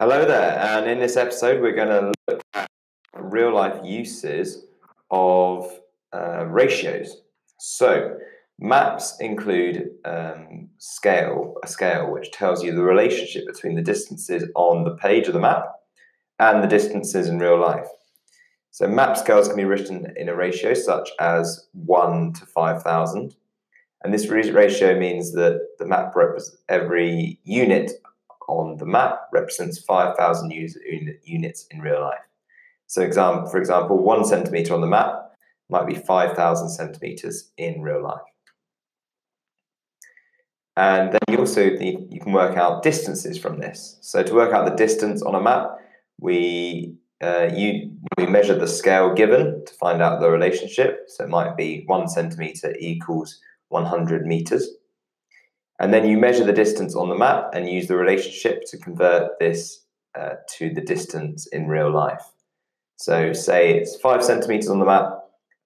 Hello there, and in this episode, we're going to look at real life uses of uh, ratios. So, maps include um, scale, a scale which tells you the relationship between the distances on the page of the map and the distances in real life. So, map scales can be written in a ratio such as 1 to 5,000. And this ratio means that the map represents every unit on the map represents 5,000 units in real life. So, for example, one centimeter on the map might be 5,000 centimeters in real life. And then you also need, you can work out distances from this. So to work out the distance on a map, we uh, you we measure the scale given to find out the relationship. So it might be one centimeter equals 100 meters. And then you measure the distance on the map and use the relationship to convert this uh, to the distance in real life. So, say it's five centimeters on the map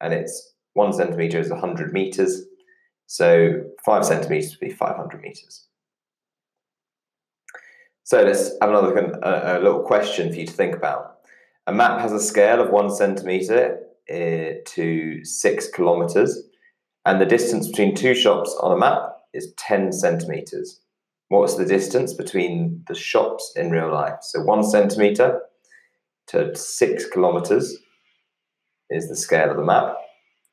and it's one centimeter is 100 meters. So, five centimeters would be 500 meters. So, let's have another a, a little question for you to think about. A map has a scale of one centimeter uh, to six kilometers, and the distance between two shops on a map is 10 centimeters. What's the distance between the shops in real life? So one centimeter to six kilometers is the scale of the map,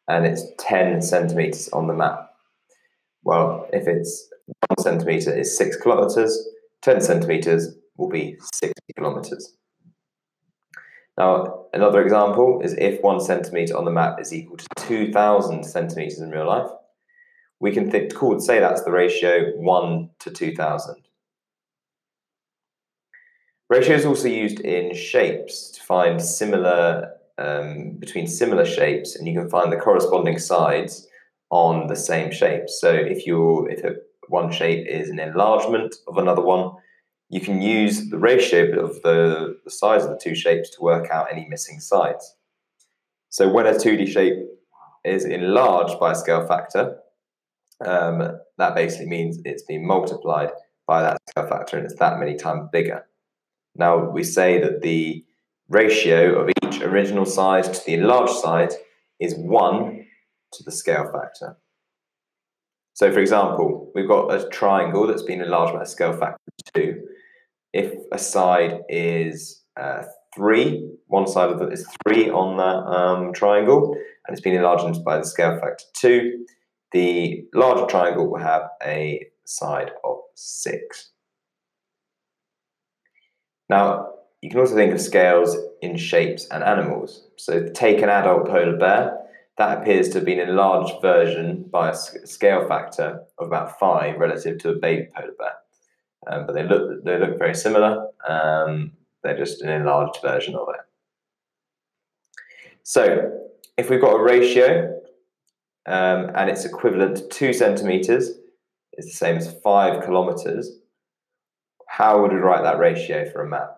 and it's 10 centimeters on the map. Well, if it's one centimeter is six kilometers, 10 centimeters will be 60 kilometers. Now, another example is if one centimeter on the map is equal to 2,000 centimeters in real life, we can think, cool, say that's the ratio 1 to 2000. Ratio is also used in shapes to find similar, um, between similar shapes, and you can find the corresponding sides on the same shape. So if you if a, one shape is an enlargement of another one, you can use the ratio of the, the size of the two shapes to work out any missing sides. So when a 2D shape is enlarged by a scale factor, um, that basically means it's been multiplied by that scale factor and it's that many times bigger. Now we say that the ratio of each original side to the enlarged side is 1 to the scale factor. So for example, we've got a triangle that's been enlarged by a scale factor of 2. If a side is uh, 3, one side of it is 3 on that um, triangle, and it's been enlarged by the scale factor 2, the larger triangle will have a side of 6. Now, you can also think of scales in shapes and animals. So take an adult polar bear, that appears to have been an enlarged version by a scale factor of about 5 relative to a baby polar bear. Um, but they look, they look very similar. Um, they're just an enlarged version of it. So if we've got a ratio um, and it's equivalent to two centimeters, is the same as five kilometers. How would we write that ratio for a map?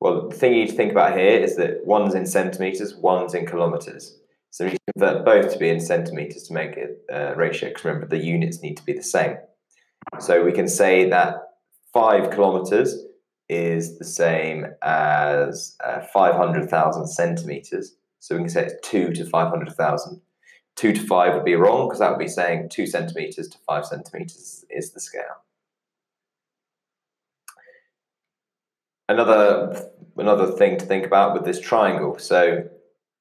Well, the thing you need to think about here is that one's in centimeters, one's in kilometers. So we convert both to be in centimeters to make it a uh, ratio, because remember the units need to be the same. So we can say that five kilometers is the same as uh, 500,000 centimeters. So we can say it's 2 to 500,000. 2 to 5 would be wrong because that would be saying 2 centimeters to 5 centimeters is the scale. Another, another thing to think about with this triangle. So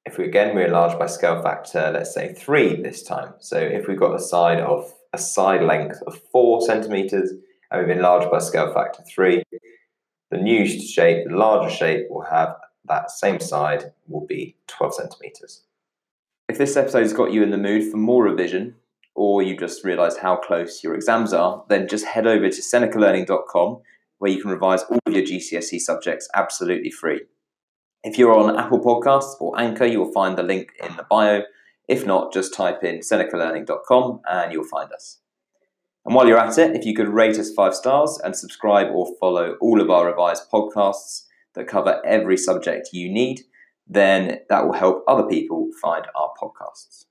if we again we enlarge by scale factor, let's say 3 this time. So if we've got a side of a side length of 4 centimeters and we've enlarged by scale factor 3, the new shape, the larger shape, will have that same side will be 12 centimeters. If this episode has got you in the mood for more revision, or you just realised how close your exams are, then just head over to senecalearning.com where you can revise all of your GCSE subjects absolutely free. If you're on Apple Podcasts or Anchor, you will find the link in the bio. If not, just type in senecalearning.com and you'll find us. And while you're at it, if you could rate us five stars and subscribe or follow all of our revised podcasts, that cover every subject you need, then that will help other people find our podcasts.